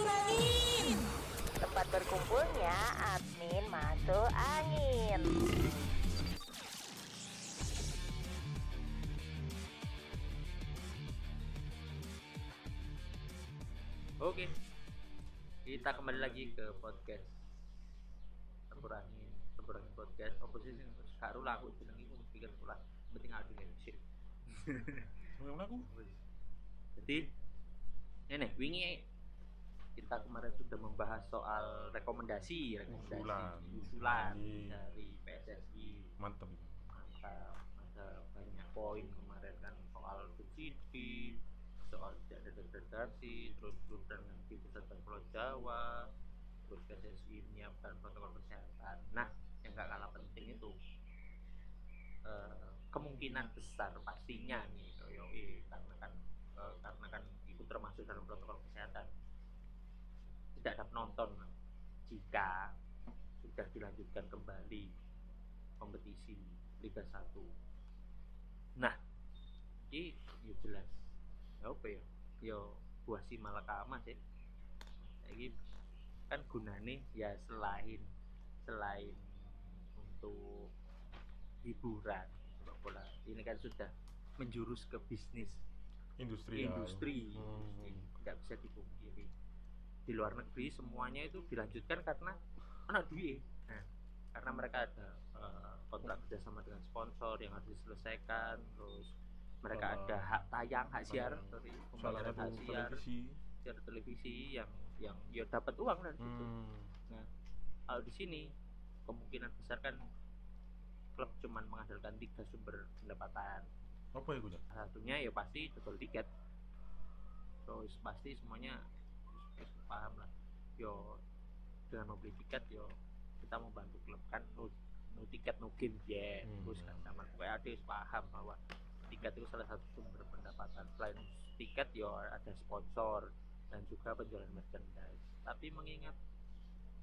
angin. Tempat berkumpulnya admin masuk angin. Oke. Kita kembali lagi ke podcast Tempurangin, Tempurangin podcast. Oposisi karo lah aku jeneng iku pikir pula penting aku dene sih. Ngomong aku. Jadi ini wingi kita kemarin sudah membahas soal rekomendasi, rekomendasi Usulan. usulan Iya. dari PSSI. Mantep. Mantap, ada banyak poin kemarin kan soal subsidi, soal tidak ada degradasi, terus program yang dibesarkan Pulau Jawa, terus PSSI menyiapkan protokol kesehatan. Nah, yang gak kalah penting itu eh, kemungkinan besar pastinya nih, yoi, karena kan eh, karena kan itu termasuk dalam protokol kesehatan tidak ada penonton jika sudah dilanjutkan kembali kompetisi Liga 1 nah ini ya jelas. Ya apa ya? Ya buah si malakama sih ini kan gunanya ya selain selain untuk hiburan sepak bola. Ini kan sudah menjurus ke bisnis Industri. ya. industri. Hmm. tidak bisa dipungkiri di luar negeri semuanya itu dilanjutkan karena anak duit nah, karena mereka ada eh, kontrak kerjasama dengan sponsor yang harus diselesaikan terus mereka Sama- ada hak tayang hak siar Salah pembayaran hak siar televisi. siar televisi yang yang ya dapat uang situ Hmm. nah kalau di sini kemungkinan besar kan klub cuman mengandalkan tiga sumber pendapatan Apa ya gue? Satunya ya pasti jual tiket terus pasti semuanya paham lah. Yo dengan membeli tiket yo kita mau bantu klub kan no, no tiket no game ya. Hmm. terus kan sama wis paham bahwa tiket itu salah satu sumber pendapatan. Selain tiket yo ada sponsor dan juga penjualan merchandise. Tapi mengingat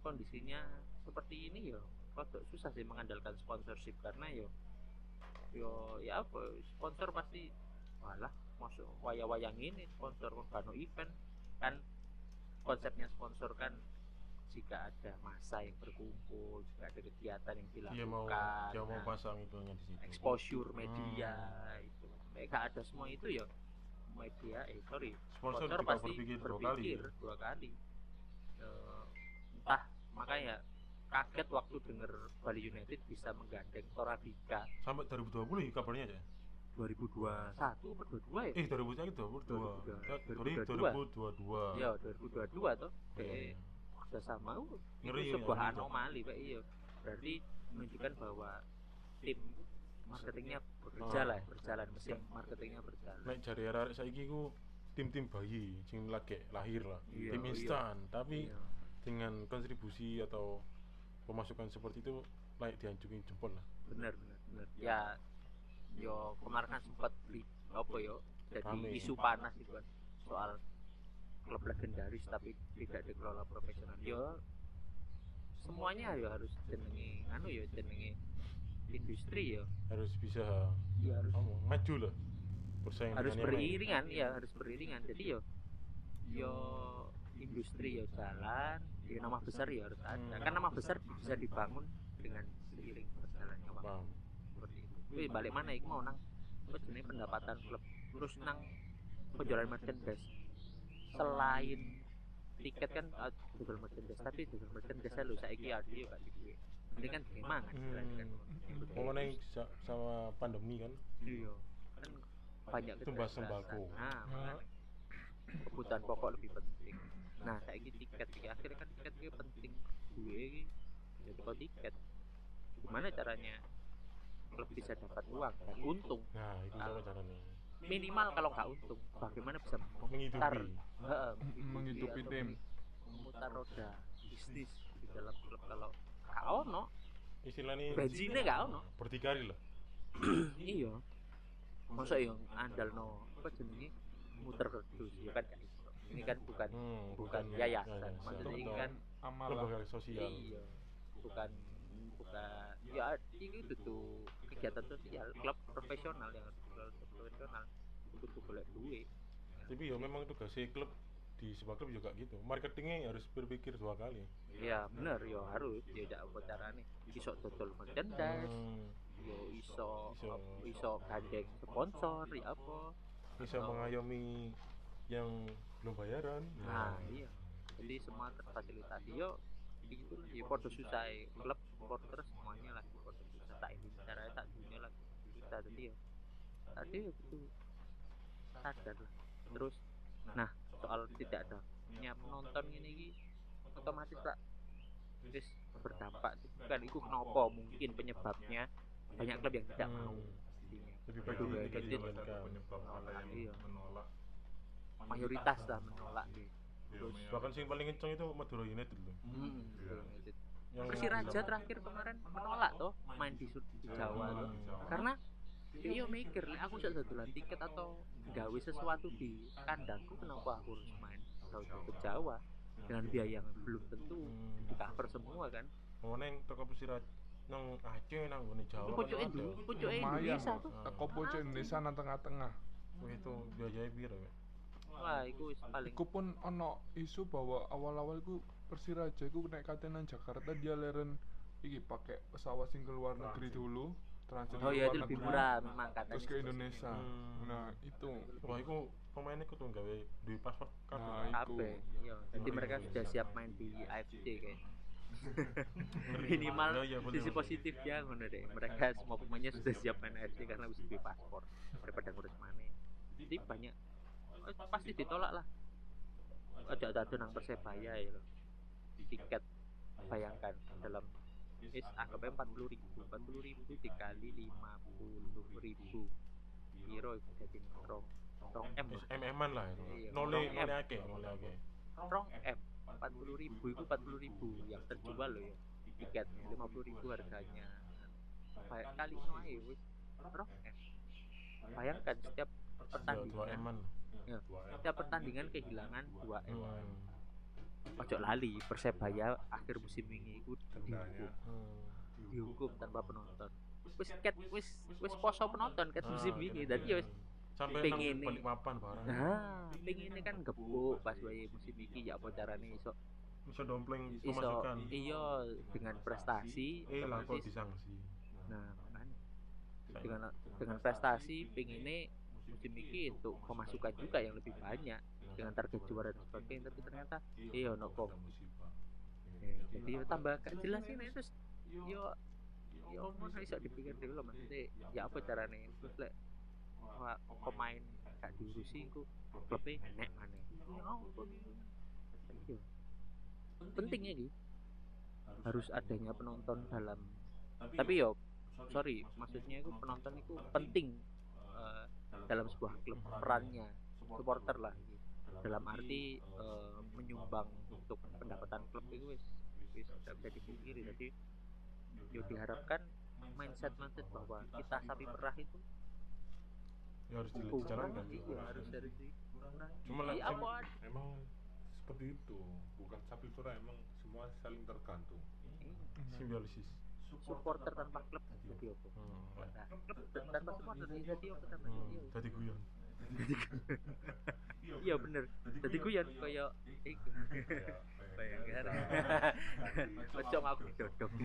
kondisinya seperti ini yo rada susah sih mengandalkan sponsorship karena yo yo ya apa sponsor pasti walah masuk wayang-wayang ini sponsor kano event kan konsepnya sponsor kan jika ada masa yang berkumpul jika ada kegiatan yang dilakukan Dia mau dia mau nah, pasang itunya di situ. exposure media Hmm. itu mereka ada semua itu ya media eh sorry Sponsor, sponsor pasti berpikir, berpikir, dua kali. dua kali Eh, entah makanya kaget waktu denger Bali United bisa menggandeng Torabika Sampai 2020 ya kabarnya aja. 2021 atau 22 ya? Eh 2021 2022. 2022. 2022. Ya 2022 tuh. Iya, Kayak iya. udah sama uh, Ngeri itu ya, sebuah anomali Pak iya. Berarti menunjukkan bahwa tim marketingnya bekerja lah, berjalan mesin marketingnya berjalan. Nek jari arek saiki ku tim-tim bayi sing lagi lahir lah. Iya, tim iya. instan, tapi Iya. dengan kontribusi atau pemasukan seperti itu layak dianjungi jempol lah. benar benar benar ya yo kemarin kan sempat beli apa yo jadi Rame. isu panas itu kan soal klub legendaris tapi tidak dikelola profesional yo semuanya yo harus jenenge anu yo jenenge industri yo Harus bisa ya harus oh, maju lah. Bersaing harus beriringan ya harus beriringan jadi yo yo industri yo jalan yo nama besar ya harus ada Hmm. kan nama besar bisa dibangun dengan seiring berjalannya waktu. Wih, balik mana? Iku mau nang apa jenis pendapatan klub. Terus nang penjualan merchandise. Selain tiket kan ah, jual merchandise. Tapi jual merchandise lu saiki ada ya duit ini kan gimana Hmm. Sa- sama pandemi kan, iya. Kan banyak Tumbas sembako. nah makanya kebutuhan pokok lebih penting. Nah saiki tiket iki akhirnya kan tiket iki penting. Iki jadi kok tiket. Gimana caranya klub bisa dapat uang dan untung nah itu cara caranya. minimal kalau nggak untung bagaimana bisa memutar Menghidupi. Tim. memutar roda bisnis di dalam klub kalau nggak ono Istilahnya bensinnya nggak ono berdikari lah. iya masa yang andal no apa jenenge muter terus ya kan ini kan bukan Hmm, bukan bukan yayasan yayasan. maksudnya ini kan amal Lembaga sosial. iya bukan bukan ya ini itu tuh kegiatan sosial klub profesional yang harus dikelola profesional. Butuh golek duit. Tapi ya memang tugasnya klub di sebuah klub juga gitu. Marketingnya harus berpikir dua kali. Iya bener yo harus. Yo jak apa carane. Iso dodol merchandise Hmm, yo iso Iso. iso gandeng sponsor ya apa. Bisa mengayomi yang belum bayaran. Nah iya. Jadi semua terfasilitasi. Yo itu lah ya podo susah ya. klub supporter semuanya lagi podo susah. Tak Indonesia raya tak dunia lagi susah jadi ya. Tadi ya itu sadar lah. Terus nah soal tidak ada nya penonton ini ki otomatis tak wis berdampak bukan itu kenapa mungkin penyebabnya banyak klub yang tidak mau. Hmm. lebih baik Betul, tidak jadi dijalankan penyebab ada yang Iya. menolak. Mayoritas lah menolak nih Terus Mia. bahkan sing paling kenceng itu Madura United loh Hmm, Iya. United. yang Persiraja terakhir kemarin menolak toh main di, Sur- di Jawa toh. karena dia mikir "Lek aku sudah dodolan tiket atau gawe sesuatu di kandangku kenapa aku harus main jauh-jauh ke Jawa dengan biaya yang belum tentu Hmm. di cover semua kan mau neng toko Persiraja nang Aceh nang gone Jawa itu pucuk itu ada. pucuk Lumayan, Indonesia tuh teko pojok Indonesia nang tengah-tengah Wah, itu biayanya piro ya wah itu wis paling. iku pun ono isu bahwa awal-awal iku Persiraja iku naik katenan Jakarta dia leren iki pakai pesawat sing ke luar negeri dulu transit oh ya luar itu lebih murah memang katanya terus ke Indonesia. Hmm. nah itu. Wah itu pemainnya kudu gawe duwe paspor kabeh. Nah, iku. kabeh iya. Jadi Ngeri, mereka sudah siap main. di AFC kayak. Ngeri. minimal Oh, iya, sisi bener. positifnya ngono deh. Mereka semua pemainnya sudah siap main AFC karena harus beli paspor daripada ngurus mana jadi banyak pasti ditolak lah. Ada ada nang persebaya ya loh tiket. Bayangkan dalam is anggapnya empat puluh ribu empat puluh ribu dikali lima puluh ribu. Piro itu jadi rong rong m. Wis MM-an lah itu. Iya, nole M. nole akeh nole akeh. Rong m empat puluh ribu itu empat puluh ribu yang terjual loh ya. Tiketnya lima puluh ribu harganya. Kayak kali aja wis. Rong m. Bayangkan setiap pertandingan ya, setiap pertandingan kehilangan dua m. Hmm. ojo lali persebaya akhir musim ini itu dihukum. Hmm. dihukum tanpa penonton. Wis ket wis wis poso penonton ket musim Ah, ini. iya, dan iya. ya wis sampai pengen balik papan barang. Nah pengen kan gebuk pas wae musim ini ya apa carane iso bisa dompleng iso pemasukan iya dengan prestasi. Eh lah kok disangsi. Nah makanya dengan dengan prestasi pengennya musim ini itu pemasukan juga yang lebih banyak dengan target juara dan sebagainya. Tapi ternyata iya no kok jadi ya tambah gak jelas ini terus yo yo mau iso dipikir dulu maksudnya ya apa caranya terus lek pemain gak diurusi ku klubnya nek mana ya Iya. pentingnya gitu harus adanya penonton. dalam tapi yo sorry maksudnya itu penonton itu penting. eh, dalam sebuah klub perannya supporter lah. Gitu. dalam arti eh, menyumbang untuk pendapatan klub itu wis wis tidak bisa dipungkiri. Jadi yo diharapkan mindset mindset bahwa kita sapi perah itu ya harus dijalankan iya harus dari Cuma lah, Iya, Emang seperti itu, bukan sapi perah, emang semua saling tergantung. simbiosis supporter tanpa klub. jadi apa? Hmm. nah, klub tanpa supporter jadi apa? tanpa hmm. iya jadi guyon. Iya bener. jadi guyon kaya iku bayangkan ojo aku didodong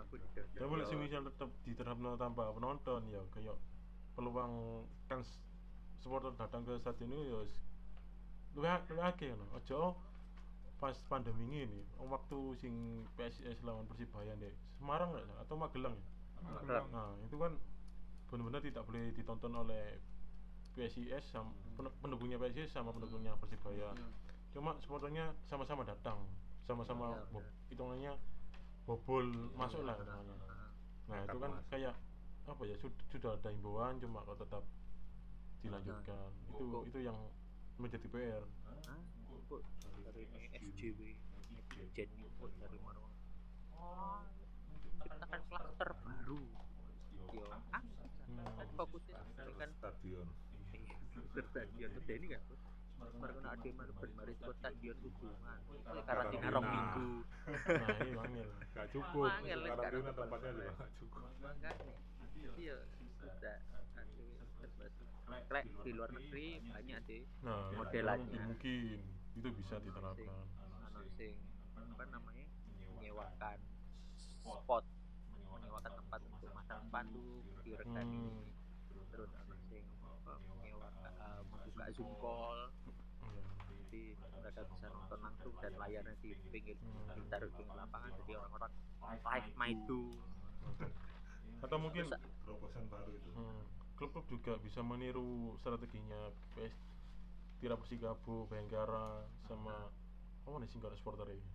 aku ya boleh sih misal tetap diterapno tanpa penonton ya kayak peluang kan s- supporter datang ke stadion itu ya a- luwih akeh no aja pas pandemi ini waktu sing PSIS lawan Persibaya deh Semarang nggak atau Magelang ya? Magelang. nah itu kan benar-benar tidak boleh ditonton oleh PSIS sama pen- pendukungnya PSIS sama pendukungnya Persibaya. Hmm. cuma supporternya sama-sama datang sama-sama Iya, bo- benar. hitungannya bobol masuk lah. nah itu kan kayak apa ya sud- sudah ada himbauan cuma kok tetap dilanjutkan. itu itu yang menjadi PR SJW Jen kok dari mana oh ciptakan klaster baru. Yo. Ah kan fokusnya ini kan. Stadion. stadion. Gede ini kan Baru kena ada mana bermaris buat stadion hubungan karantina rong minggu. Nah ini wangil Gak cukup. Karantina tempatnya juga gak cukup. makanya iya sudah. Aduh terbatas. Lek di luar negeri banyak deh nah Modelannya. mungkin, itu bisa diterapkan. Anu sing apa namanya? Menyewakan spot. menyewakan tempat untuk masang spanduk direkan Hmm. terus sing apa, menyewakan eh, membuka zoom call. Iya. jadi mereka bisa nonton langsung dan layarnya di pinggir Hmm. ditaruh di pinggir lapangan. Jadi orang-orang live main tuh. atau mungkin terobosan baru itu. Hmm, klub-klub juga bisa meniru strateginya. PS Tira Persikabo, Bayangkara sama apa nih sing supporter ini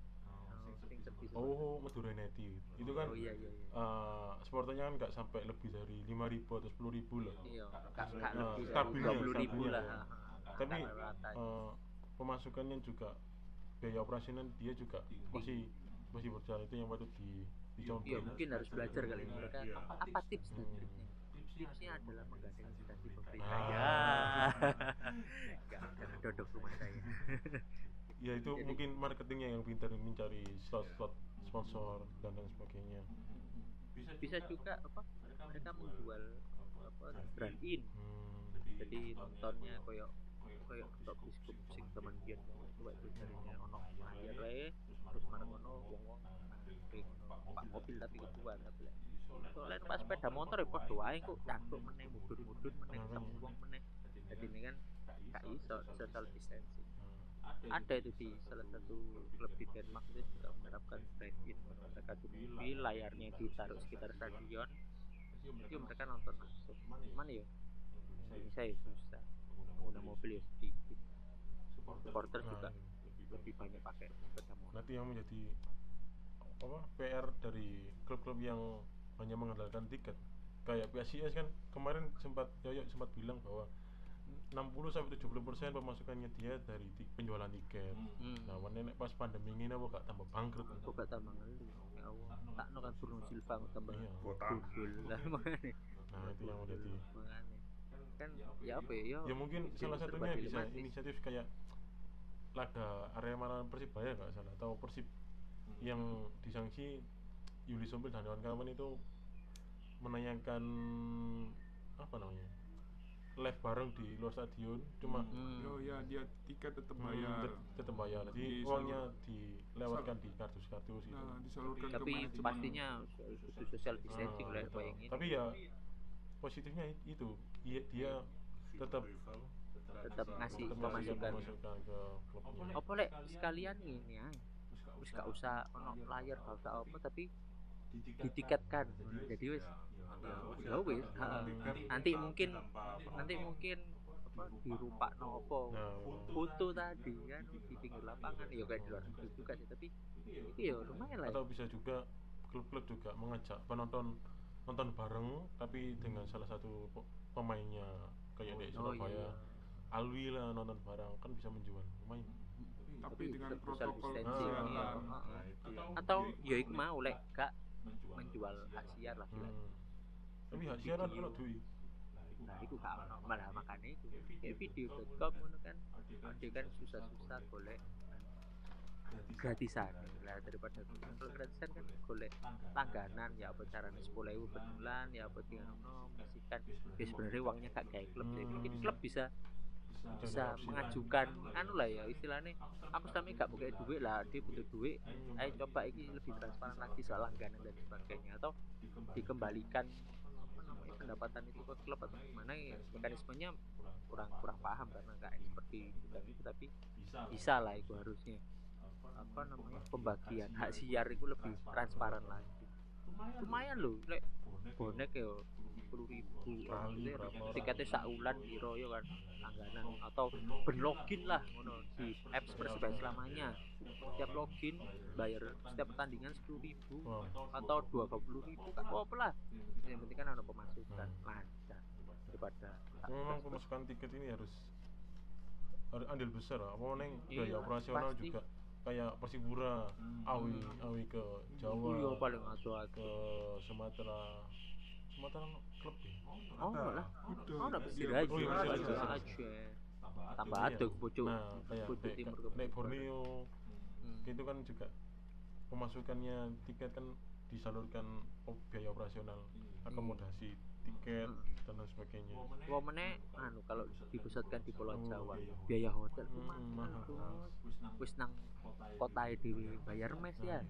oh Madura United. Itu kan oh iya iya iya. eh, supporternya kan nggak sampai lebih dari 5.000 atau 10.000 loh iya. Nggak nggak Nah, lebih dari stabilnya, dua puluh ribu stabilnya, lah. Ya. tapi rata-rata. eh, pemasukannya juga biaya operasional dia juga masih masih berjalan. Itu yang patut di dicontoh. Iya mungkin harus belajar kali ini. Mereka Iya. apa, apa tips dan Hmm. triknya? Tipsnya adalah menggandeng instansi pemerintah Ah. ya nggak jangan dodok rumah saya ya itu Jadi- mungkin marketingnya yang pintar mencari slot-slot sponsor dan lain sebagainya. Bisa juga apa? mereka menjual apa? brand in. Hmm. jadi nontonnya koyok koyok top biskup sing teman biyen coba itu carinya ono layar wae. terus marang ono wong-wong nangkring ono pak mobil tapi kebuan tapi lek. Soalnya pas sepeda motor ya padha wae kok cangkruk meneh mudun-mudun meneh Makanya. ketemu wong meneh. Jadi ini kan gak iso social distancing Ada itu di salah satu klub di Denmark. Itu juga menerapkan brand in mereka di layarnya ditaruh sekitar stadion. itu mereka nonton langsung mana ya? Indonesia ya? Susah pengguna mobil ya sedikit. Supporter Nah, juga lebih banyak pakai sepeda motor. Nanti yang menjadi apa PR dari klub-klub yang hanya mengandalkan tiket. Kayak PSIS kan kemarin sempat Yoyo sempat bilang bahwa 60 sampai 70 persen pemasukannya dia dari ti- penjualan tiket. Hmm. Nah, mana nek pas pandemi ini apa gak tambah bangkrut? kok gak tambah ngeli ya Allah tak no kan Bruno Silva tambah Iya. lah makanya Nah, itu yang menjadi makanya kan ya apa ya ya mungkin salah satunya bisa inisiatif kayak laga area mana Persibaya nggak salah atau Persib yang disanksi Yuli Sompil dan kawan-kawan itu menayangkan apa namanya live bareng di luar stadion cuma Hmm. oh ya dia tiket tetap hmm, bayar. tet- tetap bayar. Jadi Disalur- uangnya dilewatkan di kardus-kardus itu nah disalurkan ke tapi manajemen. pastinya itu social distancing Ah, lah betul. bayangin. Tapi ya positifnya itu. Dia, dia tetap tetap ngasih pemasukan. ke klubnya. Apa lek? Sekalian ini ya. Wis gak usah ono layar gak usah apa tapi ditiketkan. Jadi wis ya wis ha. nanti mungkin nanti mungkin apa dirupak no apa Nah, foto tadi kan di pinggir lapangan. Ya kayak di luar negeri juga sih tapi itu ya lumayan lah ya. atau bisa juga klub-klub juga mengajak penonton nonton bareng tapi dengan salah satu pe- pemainnya. Kayak di oh Surabaya. iya. Alwi lah nonton bareng kan bisa menjual lumayan. Tapi dengan protokol distancing, iya. kesehatan nah itu yang atau ya mau lek gak menjual. hak siar lah bilang. hmm. Tapi hak siaran kalau duit nah itu. Gak ono. Malah makanya itu. kayak video.com ngono kan. Dia kan susah-susah golek. gratisan. Lah daripada kalau gratisan kan golek. langganan. ya apa caranya sepuluh ribu per bulan ya apa tinggal no misikan ya sebenarnya uangnya gak kayak klub sih mungkin Hmm. klub bisa bisa mengajukan anu lah ya istilahnya. Aku ini gak pakai duit lah dia butuh duit. Ayo coba ini lebih transparan lagi soal langganan dan sebagainya atau dikembalikan pendapatan itu ke klub atau gimana ya mekanismenya kurang kurang paham karena nggak seperti bidang itu tapi bisa lah itu harusnya. Apa namanya pembagian hak siar itu lebih transparan lagi. Lumayan loh lek bonek ya sepuluh ribu. Berapa orang? tiketnya saulan piro ya kan langganan atau ben login lah ngono di apps persebaya selamanya. Setiap login bayar setiap pertandingan sepuluh ribu atau dua puluh ribu kan apa lah. Yang penting kan ada pemasukan Hmm. lancar daripada memang pemasukan tiket ini harus harus andil besar apa neng Iya, biaya operasional pasti. juga kayak Persipura awi awi ke Jawa iya paling ke Sumatera. Sumatera klub ya? Oh lah. Udah oh udah Persiraja Oh, iya, Persiraja. Persiraja tambah Iya. ado ke pucuk nah timur ke nek Borneo. Hmm. itu kan juga pemasukannya tiket kan disalurkan biaya operasional akomodasi tiket Hmm. dan lain sebagainya. Wah meneh anu kalau dipusatkan di Pulau Oh, Jawa, iya. biaya hotel. Hmm, mahal. Wis nang kota dhewe bayar mes ya.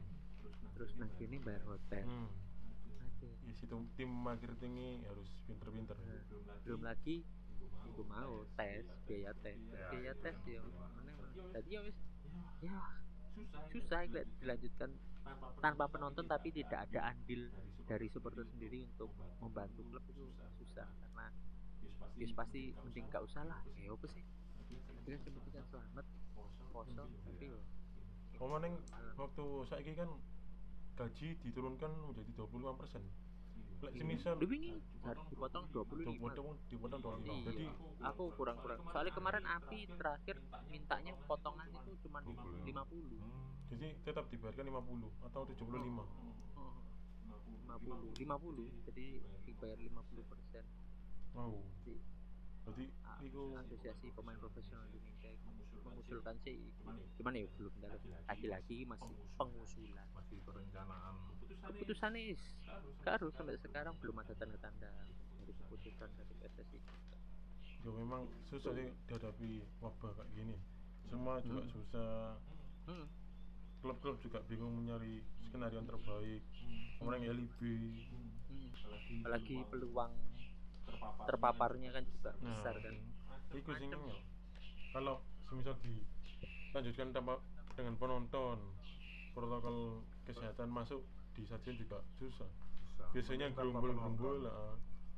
Terus nang kene bayar hotel. hmm. Ya situ tim marketingnya harus pinter-pinter. Nah, belum lagi ibu mau tes biaya tes. Ya, biaya tes ya meneh meneh. jadi ya wis. Ya susah kalau dilanjutkan tanpa penonton tapi tidak ada andil dari supporter sendiri untuk membantu klub itu susah. karena ya pasti mending gak usah. lah. Ya apa sih? Tapi kan yang penting kan selamat. Poso tapi yo Kalau neng waktu saiki kan gaji diturunkan menjadi 25 persen. Lek semisal Lu wingi harus dipotong 25 dipotong dipotong 25. Iya, Jadi aku kurang-kurang. Soalnya kemarin Api terakhir mintanya potongan itu cuma 50. Hmm. jadi tetap dibayarkan 50 atau 75. Oh, 50, 50. Jadi dibayar 50 persen. Wow. Jadi Jadi ah, iku asosiasi pemain profesional Indonesia mengusulkan sih, cuman ya belum dalam. Lagi-lagi masih pengusulan. masih perencanaan Keputusannya is, harus sampai sekarang belum ada tanda-tanda dari keputusan dari PSSI. ya memang susah sih dihadapi wabah kayak gini. Semua juga Hmm. susah. Hmm. Klub-klub juga bingung mencari skenario yang terbaik. Kemudian LIB. Hmm. Apalagi peluang terpaparnya kan juga besar kan. Iku sing ya. Kalau semisal dilanjutkan tanpa dengan penonton, protokol kesehatan masuk di stadion juga susah. bisa Biasanya gerombol-gerombol penonton. lah.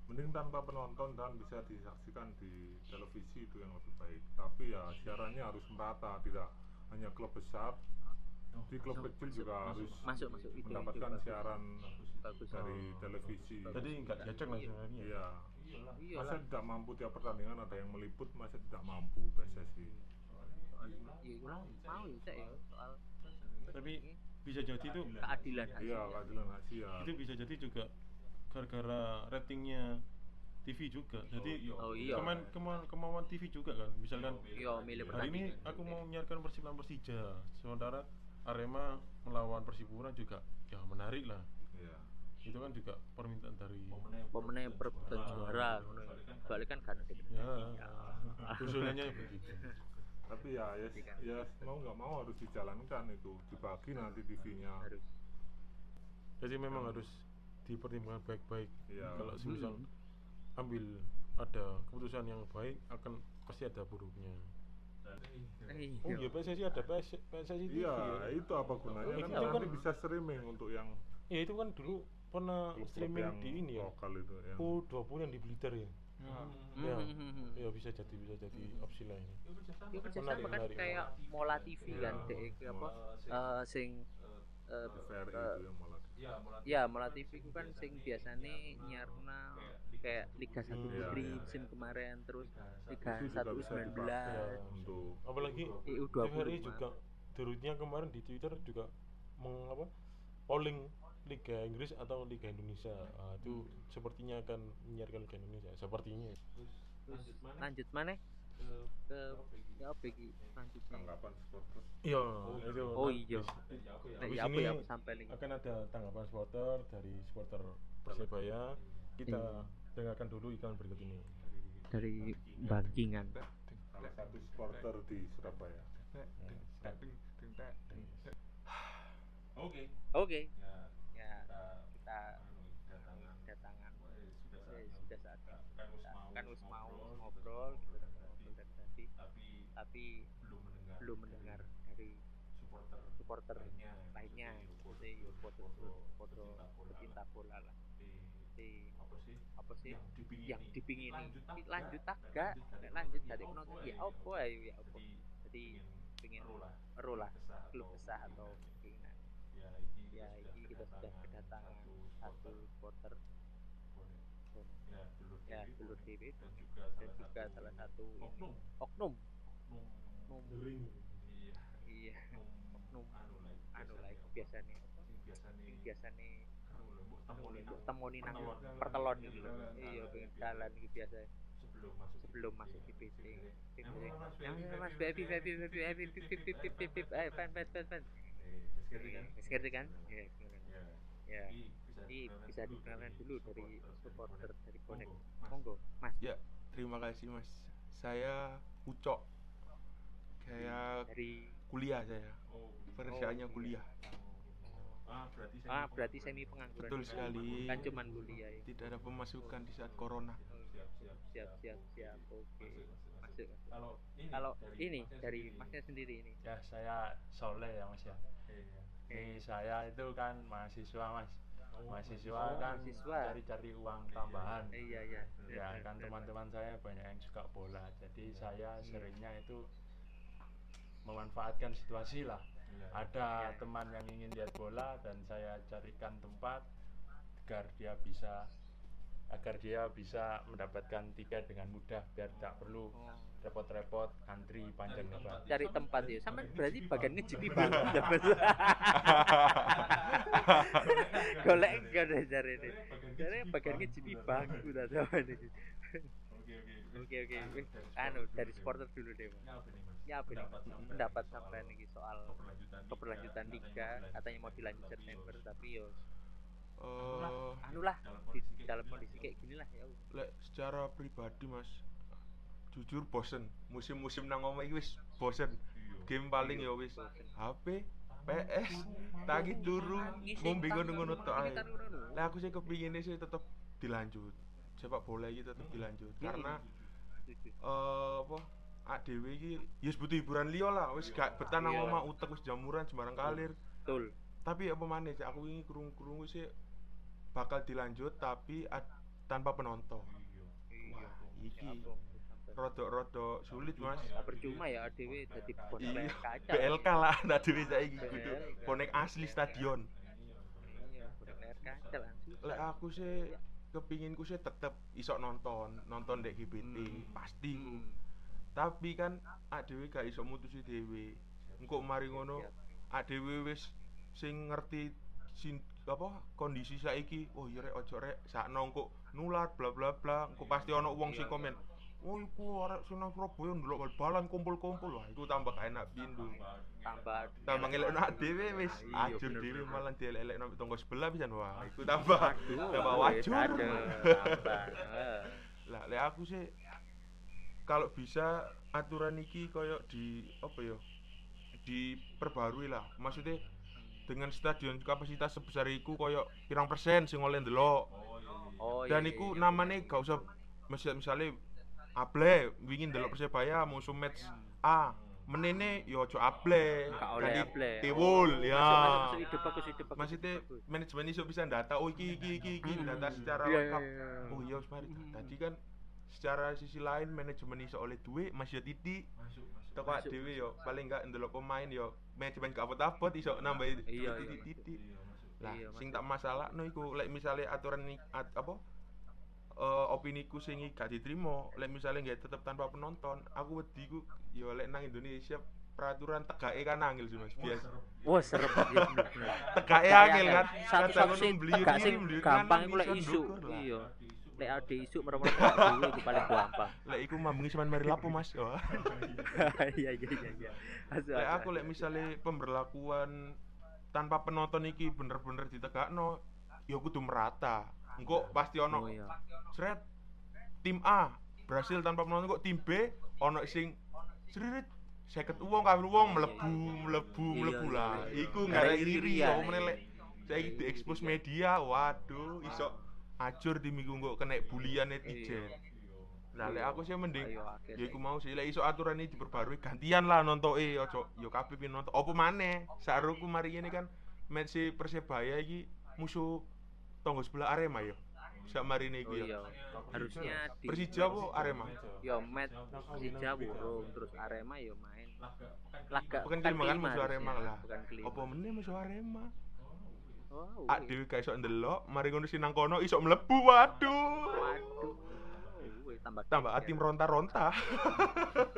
mending tanpa penonton dan bisa disaksikan di televisi itu yang lebih baik tapi ya siarannya harus merata tidak hanya klub besar di klub Masuk, kecil masuk, juga masuk, harus masuk, masuk. Itu- itu mendapatkan bagus. siaran Bagus. dari Oh. televisi Jadi nggak cocok lah sebenarnya. iya Iya masa lah. tidak mampu tiap pertandingan ada yang meliput masa tidak mampu PSSI Iya, ulang mau ya ya soal Tapi bisa jadi itu keadilan iya keadilan Asia itu bisa jadi juga gara-gara ratingnya TV juga. Jadi Oh, iya. kemauan, kemauan, kemauan TV juga kan. Misalkan Iya, milih hari ini aku mau menyiarkan Persib lawan Persija, sementara Arema melawan Persipura juga ya menarik lah. Iya Itu kan juga permintaan dari pemenang perebutan juara ngono ya. Soalnya kan kan ya usulannya begitu. tapi ya ya, ya mau nggak mau harus dijalankan itu dibagi nanti TV-nya harus Jadi memang harus dipertimbangkan baik-baik. Iya. Kalau semisal ambil ada keputusan yang baik akan pasti ada buruknya. eh, Oh iya PSSI ada PS, PSSI TV. iya ya. itu apa gunanya kan itu nanti kan- bisa streaming untuk yang Ya itu kan dulu pernah klub-klub streaming yang di ini ya. lokal itu yang Oh 20 yang di Blitar ya. Ya. Ya. Hmm, hmm, hmm. Ya bisa jadi bisa jadi opsi lah ini. Itu kerjasama kan kayak Mola TV kan Iya. dek apa eh, sing eh, TVRI eh, itu yang malah ya Mola TV ku kan sing biasanya nyiarna kayak Liga 1 Hmm. Putri Iya, iya. musim kemarin terus Liga itu juga 1 bisa U19 dipakai untuk Apalagi EU20 TVRI juga derutnya kemarin di Twitter juga meng apa polling Liga Inggris atau Liga Indonesia. Ah, itu sepertinya akan menyiarkan Liga Indonesia. Sepertinya. terus lanjut mana? ke ya apa iki lanjutnya. Tanggapan supporter. Iya, itu. oh iya. Habis nah, ya. Apa ya sampai link akan ada tanggapan supporter dari supporter Persebaya. Kita dengarkan dulu iklan berikut ini. dari bangkingan. Salah satu supporter di Surabaya. oke. Ya kita kedatangan eh, sudah saat kita kan harus mau ngobrol. gitu kan ngobrol dari tadi. tapi belum mendengar dari supporter. lainnya jadi ya foto foto pecinta bola lah. jadi apa sih? yang dipingini. Lanjut tak? Gak. lanjut. Dari penonton ya apa ayo ya apa jadi pengen ero lah. klub besar atau keinginan ya ini kita sudah kedatangan satu supporter ya dulur TV dan juga salah satu ini, oknum oknum iya oknum anu lah biasane sing biasane mbok temoni nang pertelon gitu iya pengen jalan gitu biasa sebelum masuk di PT yang mas baby baby baby baby pip pip pip pip pip pip eh fan fan fan fan ngerti kan ya ngerti. ya Ini bisa dikenalkan dulu dari supporter dari bonek. Monggo, Mas. Ya, terima kasih Mas. Saya Ucok. Saya Dari kuliah saya. Pekerjaannya kuliah. Ah, berarti Ah, berarti semi pengangguran. Betul sekali. Kan cuman kuliah ya. Tidak ada pemasukan di saat corona. Siap, siap, siap. Oke. Masuk, masuk. Kalau ini Kalau dari ini Masnya dari sendiri. Masnya sendiri ini. Ya saya Soleh ya mas ya. Iya. Ini saya itu kan mahasiswa mas. Mahasiswa Oh, kan cari-cari uang tambahan. Eh, Iya, iya. Ya kan teman-teman saya banyak yang suka bola. Jadi saya Iya. seringnya itu memanfaatkan situasi lah. Iya. Ada Iya. teman yang ingin lihat bola dan saya carikan tempat agar dia bisa agar dia bisa mendapatkan tiket dengan mudah biar tidak perlu Oh. Repot-repot antri panjang lebar. cari tempat ya sampai berarti bagian ngejipi banget dapat golek golek cari ini. Cari bagian ngejipi bangku tak tahu ini? Oke, oke. oke anu dari supporter dulu. deh Mas. Ya apa nih, ya pendapat sampai nih soal Keberlanjutan liga, katanya mau dilanjut Tapi September tapi yo anu lah dalam di kondisi kayak dalam gini kondisi ya. kayak gini lah ya lek secara pribadi Mas, jujur bosen. Musim-musim nang omah iki wis bosen. Iya. Game paling ya wis HP, PS, tangi turu, ngombe ngono-ngono tok ae. Lah aku sih kepinginnya sih tetep dilanjut. Sepak bola iki tetep dilanjut. Karena eh apa ak dhewe iki ya wis butuh hiburan liya lah. Wis gak betah nang Iya. omah utek wis jamuran sembarang kalir. Betul. Tapi apa maneh sih aku ini kurung-kurung sih bakal dilanjut tapi ad- tanpa penonton. Iya. Wah, iki rodok-rodok sulit mas Nah, percuma ya ADW jadi bonek iya kaca BLK lah saiki BLK. kudu bonek asli stadion iya bonek kaca langsung lek aku sih kepinginku sih tetep iso nonton nonton dek GBT Hmm. pasti. Hmm. tapi kan dhewe gak iso mutusi dhewe engko mari ngono Siap. ak dhewe wis sing ngerti sin apa kondisi saiki oh iya rek ojo rek sakno engko nular bla bla bla engko pasti ono wong sing komen oh iku arek sing nang Surabaya ndelok bal-balan kumpul-kumpul. Wah iku tambah enak pindu tambah tambah ngelekno dhewe wis. Iya, ajur dhewe malah dielek-elekno tonggo sebelah pisan. Wah iku tambah tambah wajur. lah lek aku sih kalau bisa aturan iki koyo di apa ya diperbarui lah. Maksudnya dengan stadion kapasitas sebesar iku koyo pirang persen sing oleh ndelok. Oh, dan iya, iku iya. namanya gak usah misal misalnya able wingin ndelok persebaya musuh match A menene yo ojo able ganti tiwul ya masuk, masuk, ide bagus, ide bagus, maksudnya ide bagus. manajemen iso bisa data oh iki iki iki iki Hmm. data secara Iya, lengkap iya, iya. oh iya wis mari Hmm. tadi kan secara sisi lain manajemen iso oleh duit masih titik Masuk, masuk. Masuk, dhewe yo paling gak ndelok pemain yo manajemen gak abot-abot iso titik-titik Iya, masuk. lah sing tak masalah no iku lek misale aturan at, apa eh opiniku sing iki gak diterima lek misale nggak tetep tanpa penonton aku wedi ku yo lek nang Indonesia peraturan tegake kan angel sih mas biasa Wah, serem ya bener. tegake angel kan Satu Kadang satu ngono sing tegak sing mbeliur gampang iku lek isu. Iya. Lek ade isu merem-merem dulu itu paling gampang. lek iku mambengi sampean mari lapo mas Wah. Iya iya iya iya. Lek aku lek misale pemberlakuan tanpa penonton iki bener-bener ditegakno ya kudu merata engko pasti ono Oh, iya. sret. Tim A berhasil tanpa penonton. Kok tim B ono sing seret seket uang kabeh uang Iya, mlebu iya, lah. iya. iku iri-irian, iri ya iya. meneh lek saiki Iya, diekspos iri-irian. media waduh iso acur di minggu kok kena bulian netizen. Nah lek Iya. aku sih mending ya saiki. mau sih. Lek iso aturan ini diperbarui gantian lah nonton eh ojo. Yo kabeh nonton. Apa maneh? Saruku mari ini kan match si Persebaya iki musuh tonggo sebelah Arema ya sak mari Oh iki iya. ya Harusnya di Persija apa Arema Yo met Persija burung terus Arema yo main. Laga Bukan kelima kan musuh Arema lah. Apa meneh musuh Arema Wow. ak dhewe gak iso ndelok mari ngono sinang kono iso mlebu waduh Waduh. Tambah tambah ati meronta-ronta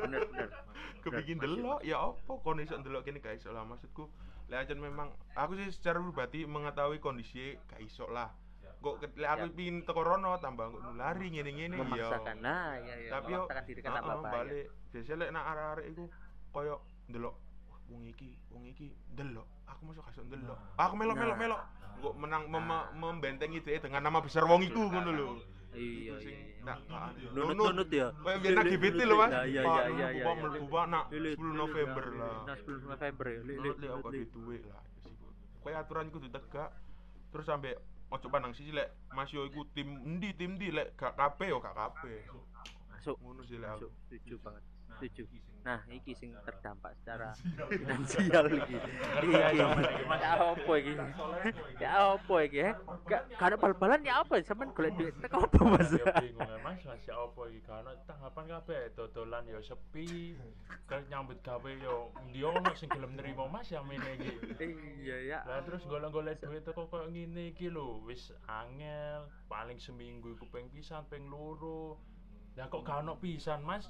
Bener bener. kepingin Masih, delok ya apa kono iso ndelok kene gak iso lah maksudku lek aja memang aku sih secara pribadi mengetahui kondisi gak iso lah kok lek aku Siap. pingin teko rono tambah kok nulari ngene-ngene ya Memaksakan. Nah, iya iya. tapi yo diri heeh, bahaya. balik biasanya lek nak arek-arek iku koyo ndelok "Wah, wong iki wong iki ndelok aku masuk kasuk ndelok aku melok melok Nah. melok kok menang mem- membentengi dia dengan nama besar wong iku ngono lho Iya, iya, iya. tak tak Nunut-nunut ya. Kayak biar nak GBT lho mas Iya, iya, iya, nunut iya, Pak, iya. nak Lilit, 10 lilit, November ya. lah Nah, 10 November ya. Lilit, Nunut lihat kok lilit. di duit lah Kayak aturan kudu tegak Terus sampai ojo pandang sisi lek Mas yo iku tim endi tim ndi lek gak kabeh yo gak kabeh Masuk. ngono sih lek aku. Setuju banget. Setuju. Nah, iki sing terdampak secara finansial iki. Iya, Iki. iya, Mas. Ya apa iki? Ya apa iki? Gak gak ada bal-balan ya apa? Sampeyan golek duit tek apa, Mas? Ya bingung ya Mas, masih apa iki kan tanggapan kabeh dodolan ya sepi. Nyambut gawe yo ndi ono sing gelem nrimo Mas ya mene iki. Iya ya. Lah terus golek-golek duit teko koyo ngene iki lho, wis angel, paling seminggu iku ping pisan, ping loro. Lah kok gak ono pisan, Mas?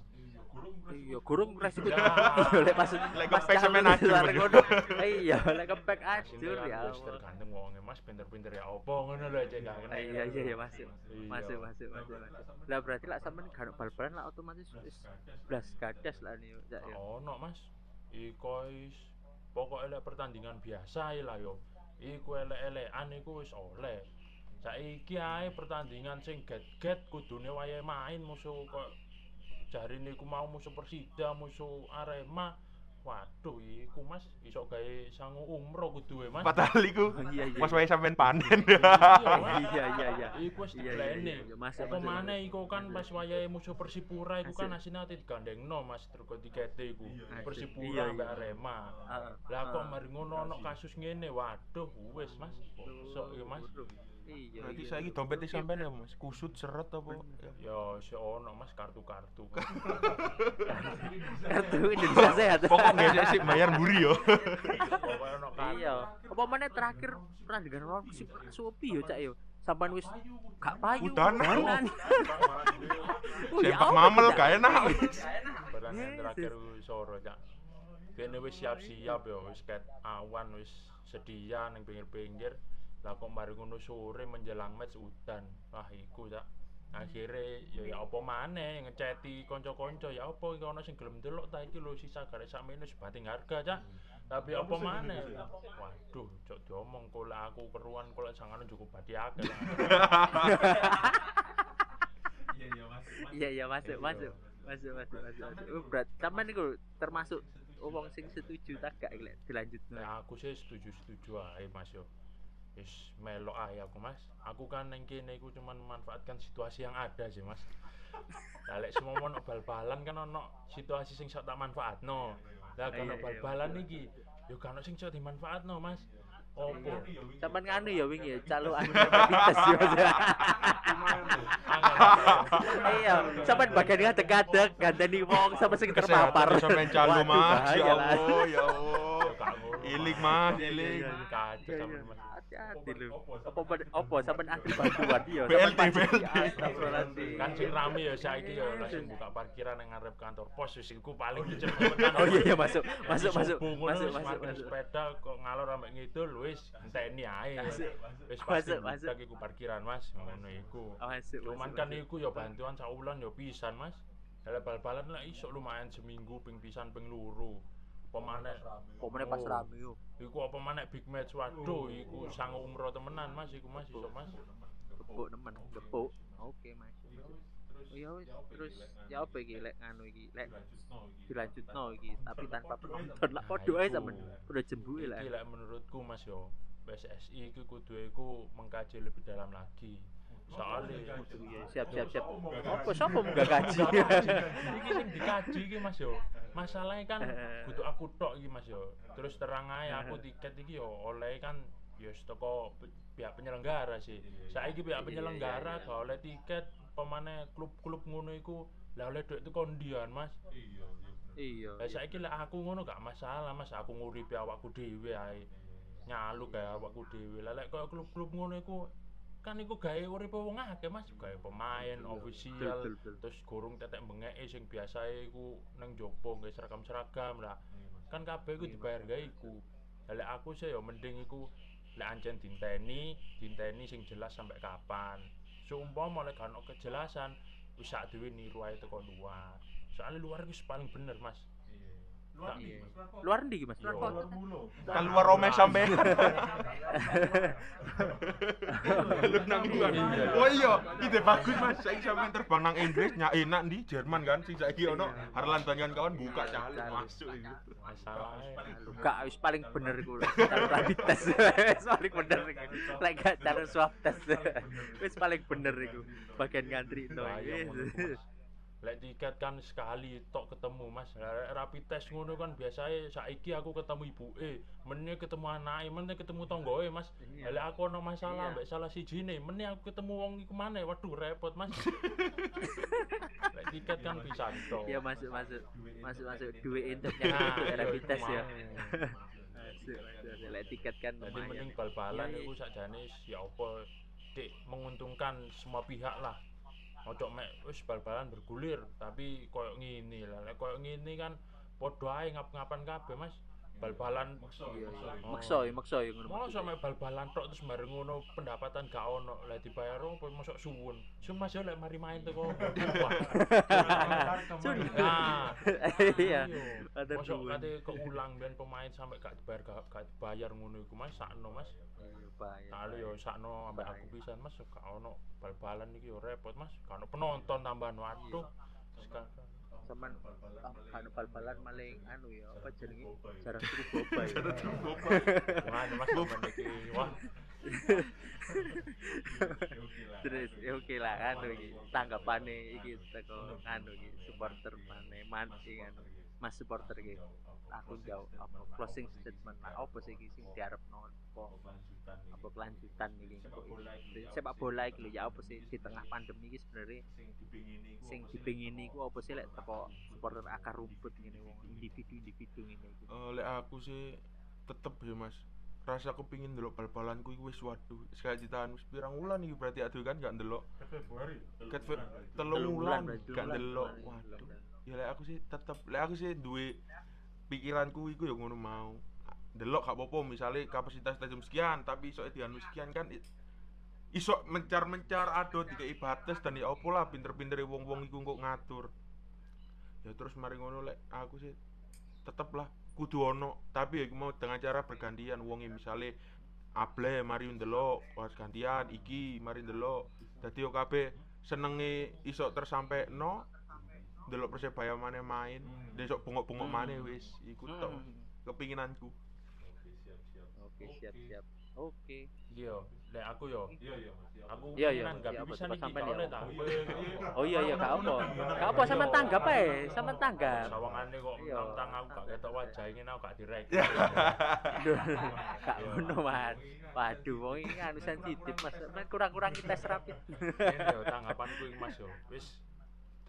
Iya, gurung resiko. Ya. Iya, lek pas Lek pas kepek sampean ajur, Mas. Iya, lek kepek ajur ya. wis tergantung wonge Mas pinter-pinter ya opo ngono lho cek gak kena. Iya iya iya. Masuk masuk masuk. masuk. Lah berarti lah sampean gak bal-balan lah otomatis wis blas gadas lah nih ya. ya. ono mas iku wis pokoknya lek pertandingan biasa lah yo iku elek-elekan iku wis oleh saiki ae pertandingan sing get-get kudune wayahe main musuh kok jarine iku mau musuh Persida musuh Arema waduh iku mas iso gawe sangu umroh kudu e mas Padahal iku Oh, iya, iya, Mas iya. wae sampean panen Iya, Mas. Iya iya. Iku wis iya. Masuk, Apa maneh iku kan pas wayahe musuh Persipura iku kan asine ate digandengno Mas tikete iku. Persipura iya. Arema. Heeh. Lah kok Heeh. mari ngono ono kasus ngene, waduh wis Mas. Sok iki Mas. Iya. Berarti iya. saiki dompete sampean ya Mas kusut seret apa ya? Ya si ono Mas kartu-kartu. Kartu Indonesia sehat. Pokok nggak sih bayar buri yo. Pokoknya. Iya. Apa mana terakhir pernah dengan orang si Supi yo cak yo. Sampan wis gak payu. Udanan. Oh, ya Sempak mamel gak enak. Yes, terakhir soro cak. Kene wis siap-siap ya wis ket awan wis sedia ning pinggir-pinggir. Lah kok mari ngono sore menjelang match udan. Wah iku cak. Akhirnya ya ya apa maneh ngeceti kanca-kanca ya apa iki ana sing gelem delok ta iki lho sisa garek sak minus bating harga cak. Tapi apa maneh? Waduh, cok diomong lek aku keruan kok lek sangane cukup badi akeh. lah. Iya iya masuk masuk masuk masuk masuk. masuk. Oh, berat. Sampean niku termasuk wong sing setuju tak gak lek dilanjutno. Nah, aku sih setuju-setuju ae Mas yo. Wis melok ae aku Mas. Aku kan neng kene iku cuman memanfaatkan situasi yang ada sih Mas. Lek semua ono bal-balan kan ono situasi sing sok tak manfaatno. Lah kalau iya, bal-balan iki yo kan ono sing sok dimanfaatno Mas. Opo? Sampean nganu ya wingi ya calo anu diabetes yo. Iya, sampean bagian kadang-kadang ganteni wong sama sing terpapar. Kesehatan sampean calo Mas. Ya lah. Allah, ya Allah. Ilik Mas, ilik. Kacau iya. Mas. Hati-hati lho. Apa apa sampean bantuan dia. BLT, pajak. BLT. Astagfirullahaladzim. Kan sing rame ya saiki ya langsung buka parkiran nang ngarep kantor pos wis iku paling cepet kan. Oh iya iya masuk masuk masuk masuk masuk sepeda kok ngalor ambek ngidul wis enteni ae. Masuk. Wis Masuk, masuk. masuk iku parkiran Mas, ngono iku. Oh, masuk, Cuman masuk, kan masuk. iku ya bantuan sak wulan ya pisan Mas. Kalau bal-balan lah iso lumayan seminggu ping pisan ping loro. Pemane Pomene pas Oh. rame yo. iku apa maneh big match waduh iku sang umroh temenan Mas iku Mas iso Mas. Gepuk nemen, gepuk. Oke, Mas. Oh, ya wis, terus ya apa iki lek nganu iki lek dilanjutno iki tapi tanpa penonton lah podo ae sampean udah jembuke lah. Iki lek menurutku Mas yo PSSI iku kudu iku mengkaji lebih dalam lagi. Soalnya Iya, siap siap siap. Apa sapa enggak gaji? iki sing dikaji iki Mas yo. Masalahnya kan butuh aku tok iki Mas yo. Terus terang ae aku tiket iki yo oleh kan yo teko pe- pihak penyelenggara sih. Saiki pihak Iya, penyelenggara iya, iya. gak oleh tiket pemane klub-klub ngono iku lah oleh duit itu kondian Mas. Iya. Lah saiki lek aku ngono gak masalah Mas, aku nguripi awakku dhewe ae. Nyalu gawe awakku dhewe. Lah lek klub-klub ngono iku kan iku gawe uripe wong akeh Mas, gawe pemain, betul. terus gurung tetek bengeke sing biasae iku nang jopo nggawe seragam-seragam lah. Kan kabeh iku dibayar gawe iku. Lah aku sih ya mending iku lek ancen dinteni, dinteni sing jelas sampai kapan. Seumpama lek ono kejelasan, wis sak dhewe niru ae teko luar. Soalnya luar iku paling bener, Mas. Iya. Luar ndi Mas? Luar Yo. kota. Kan luar Rome sampe. Lu nang luar. Iya. Oh iya, ide bagus Mas. Saiki sampean terbang nang Inggris, nyak enak di Jerman kan sing saiki ono Harlan banyan kawan buka cali masuk iku. masalahnya Gak wis paling bener iku. Test wis paling bener iku. Lek gak cara swab test wis paling bener iku. Bagian ngantri itu. Iku. Lek tiket kan sekali tok ketemu Mas. Lek rapid test ngono kan biasanya saiki aku ketemu ibuke, meneh ketemu anake, meneh ketemu tonggoe Mas. Iya. Lek aku ono masalah Iya. mbek salah sijine, meneh aku ketemu wong iku maneh. Waduh repot Mas. Lek tiket kan bisa tok. Ya masuk masuk masuk masuk duit untuknya Nah, rapid test ya. Lek tiket kan Jadi mending bal-balan Iya, iya. itu sakjane ya apa dik menguntungkan semua pihak lah. Ojo mek wis bal-balan bergulir, tapi koyo ngene lah. Koyo ngene kan padha ae ngap-ngapan kabeh, Mas. Bal-balan Iya, iya. Oh. Maksa ya, maksa ya ngono. Mek bal-balan tok terus bareng ngono pendapatan gak ono, lah dibayar apa mosok suwun. Sun Mas yo lek mari main teko. Wah. Nah, Iya. iya. Ada Mosok kate keulang ben pemain sampai gak dibayar gak, gak dibayar ngono iku Mas sakno Mas. Iya. Kali yo sakno ambek aku pisan Mas gak ono bal-balan iki yo repot Mas. Gak ono penonton tambahan waduh. Sekarang Saman ah, anu bal-balan maling anu ya, apa jenenge? Jarang tuku boba ya. Gimana Mas momen iki? Wah, Terus ya oke lah anu iki tanggapane iki teko anu iki supporter maneh man iki anu Mas supporter iki. Aku jauh apa closing statement lah apa sih iki sing diarepno apa apa kelanjutan iki kok ini. sepak bola iki lho ya apa sih di tengah pandemi iki sebenarnya sing dipengini iku apa sih lek teko supporter akar rumput ngene wong individu-individu ngene iki. Lek aku sih tetep ya Mas. Rasa kepingin ndelok bal-balanku iku wis waduh, sekali ditahan wis pirang wulan iki berarti aduh kan gak ndelok. Februari Telung wulan gak bulan, Waduh. Ya lek aku sih tetep lek aku sih duwe pikiranku iku ya ngono mau. Delok gak apa-apa misalnya kapasitas stadium sekian tapi iso dianu sekian kan iso mencar-mencar ado dikai batas dan ya apa lah pinter-pinter wong-wong iku kok ngatur. Ya terus mari ngono lek aku sih tetep lah kudu ono tapi ya mau dengan cara bergantian wonge misalnya Able mari ndelok pas gantian iki mari ndelok dadi yo kabeh senenge iso tersampe no ndelok persebaya maneh main besok bungok-bungok Hmm. maneh wis iku tok Hmm. kepinginanku Oke, siap-siap. Oke. iya, lek aku yo. iya iya iya. Aku Iya, iya. pengenan gak Iya, sampean gak ya, oleh ta. Oh iya iya gak apa. Gak apa sama tanggap ae, sama tanggap. Sawangane kok Iya. tentang aku gak ketok wajah ini aku gak direk. Gak ngono Mas. Waduh, wong iki anu sensitif Mas. Kurang-kurang kita serapit. Yo tanggapanku iki Mas yo. Wis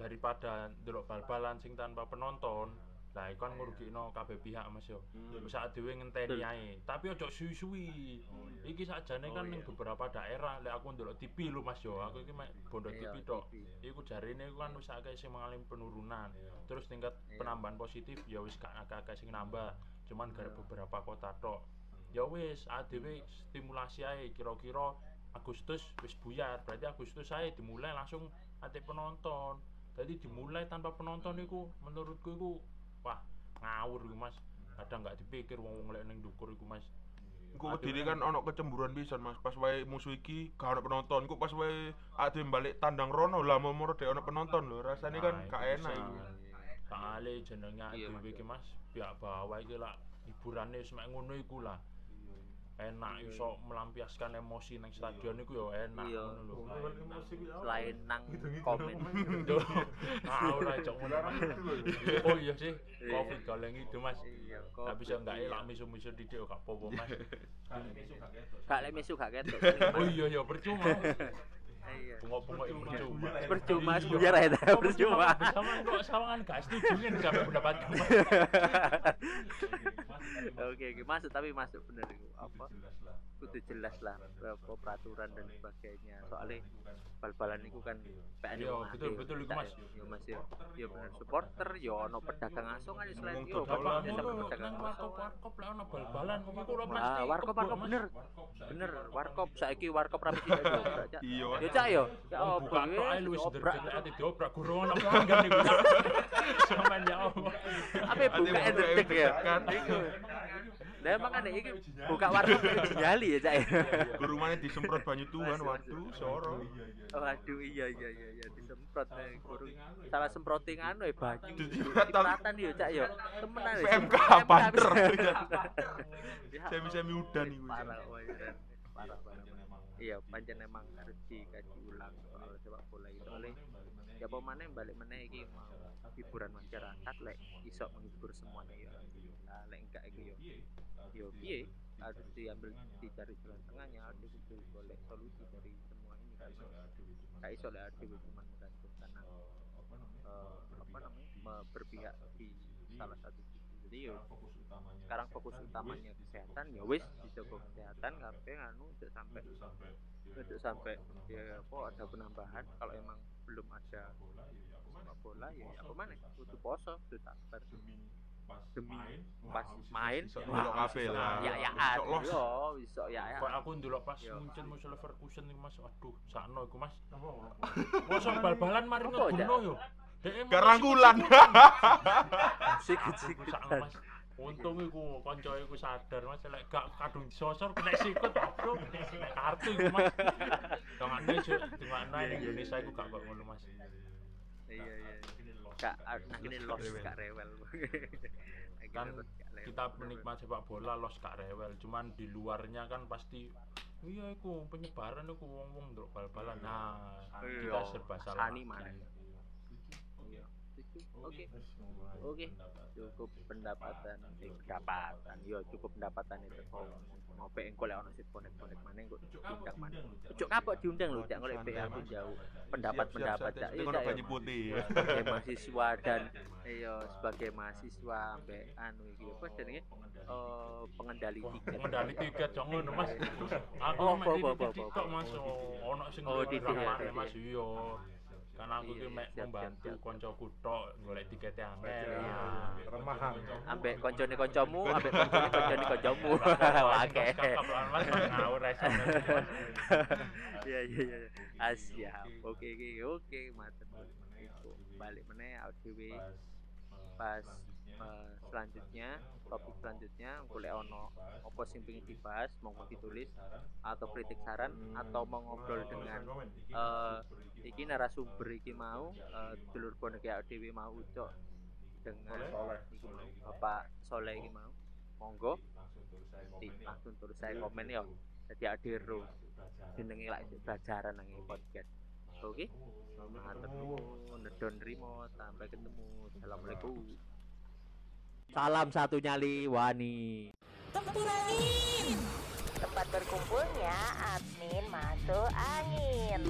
daripada ndelok bal-balan sing tanpa penonton, lah iku kan ngurugikno kabeh pihak Mas yo. Wis sak dhewe ngenteni ae. Tapi ojo suwi-suwi. Iki sakjane Oh, kan ning iya. beberapa daerah lek aku ndelok TV lho Mas yo. Aku iki mek bondo Iya, TV tok. Iku jarine iku kan wis akeh sing mengalami penurunan. Terus tingkat Iya. penambahan positif ya wis gak akeh sing nambah. Cuman gara beberapa kota tok. Ya wis, ADW stimulasi ae kira-kira Agustus wis buyar. Berarti Agustus ae dimulai langsung ate penonton. Jadi dimulai tanpa penonton iku menurutku iku wah ngawur iku Mas. Kadang gak dipikir wong-wong lek ning ndukur iku Mas. Engko wedine kan ono kecemburuan pisan Mas pas wae musuh iki gak ono penonton engko pas wae ade balik tandang rono lah mau dek ono penonton lho rasane kan Nah, gak iku enak bisa. iku Kali jenenge Iya, dhewe Mas. iki Mas, pihak bawah iki lah hiburane wis mek ngono iku lah. Enak iso melampiaskan emosi nang stadion iku ya enak Iya. ngono lho. Selain nang komen. Duh, ah ora cok ngono. Oh iya sih, Iya. Covid goleng itu Mas. Iya, Tapi sih enggak iya. elak misu-misu didik gak apa-apa Mas. Gak lek mesu gak ketok. Oh iya ya percuma. Iya. Bungok-bungok itu percuma. Percuma Iya. buyar ya percuma. Sawangan kok sawangan gak setuju kan sampai pendapatku. Mas. oke oke masuk tapi masuk bener itu apa kudu jelas lah apa peraturan dan sebagainya. Soalnya bal-balan itu kan PN Iya, betul, betul iku, Mas. yo mas yo yo bener. Supporter yo ono pedagang asong aja selain yo bapak ngono pedagang nang asong warkop warkop lah ono bal-balan. Iku Wah, pasti warkop warkop bener. Bener warkop. Saiki warkop rapi tidak Cak. Iya. yo cak yo. Ya buka tok ae ya luwih obrak. sederhana ati diobrak guru ono pelanggan iku. Sampeyan ya apa? Ya, buka buka. Ya emang kan iki buka itu jali ya cak ya Guru mana disemprot banyu Tuhan waduh soro. Oh, aduh iya iya iya iya disemprot eh, guru. Salah semproting anu ya banyu. Disemprot. Disemprotan yo cak yo. Temenan ya. PMK, banter. Ya Semi-semi udan iku. Parah iya. parah parah. Iya, pancen emang harus dikaji ulang soal sepak bola itu oleh ya apa mana balik mana iki mau hiburan masyarakat lek iso menghibur semuanya ya alhamdulillah lek enggak iki yo yo piye? harus diambil dicari jalan tengahnya harus golek solusi dari semua ini kan? kayak iso lek ada cuma menggantung karena eh, apa namanya? berpihak di salah satu sisi. jadi yo sekarang fokus utamanya kesehatan ya wis dicoba kesehatan kabeh anu untuk sampai untuk sampai ya apa ada penambahan kalau emang belum ada sepak bola ya apa mana? kudu poso kudu sabar demi pas main Iso ya, delok kabeh lah. ya ya yo iso ya ya Kok aku ndelok pas muncul muncul Leverkusen iku Mas. Aduh, sakno iku Mas. Mosok bal-balan mari ngebuno yo. Dek emang Gak rangkulan. sikit Aku sikit sakno Mas. Untung iku kanca iku sadar Mas lek gak kadung disosor kena sikut aduh nek kartu iku Mas. Dongane jo, dongane Indonesia iku gak kok ngono Mas. iya iya gak ini los gak rewel. Kan kita penikmat sepak bola los gak rewel, cuman di luarnya kan pasti iya iku penyebaran iku wong-wong ndelok bal-balan. Nah, kita serba salah. sani mana itu. oke. Oke. Cukup pendapatan. Eh, pendapatan. Yo cukup pendapatan itu. Kok mau pe engko lek ono sit bonek-bonek mana engko diundang mana cuk kapok diundang lho cak ngolek aku jauh pendapat-pendapat cak. Itu iya yo. banyu putih. sebagai mahasiswa dan iya sebagai mahasiswa ambek anu iki apa jenenge? Pengendali Wah, tiket. pengendali tiket jangan Mas. Aku Oh, mek apa, di TikTok. Mas. Oh, ono sing Oh, titik ramane titik. Mas. Iya. Karena aku Iya, mek membantu koncoku tok golek tiket angel. Iya. Remahan. ambek koncone koncomu ambek koncone koncomu. Oke ngawur iya iya iya ah siap oke oke. Oke matur Iku, balik meneh dhewe. pas eh, selanjutnya topik selanjutnya boleh ono apa sing pengen dibahas monggo ditulis atau kritik saran atau mau ngobrol dengan eh iki narasumber iki mau eh, dulur bonek ya dhewe mau ucok dengan Bapak Soleh iki mau. Monggo. Di langsung terus saya komen ya. Jadi adiro jenenge lak pelajaran nang podcast. Oke? Matur nuwun nedon rimo. Sampai ketemu. Assalamualaikum salam satu nyali wani Tempat berkumpulnya admin masuk angin.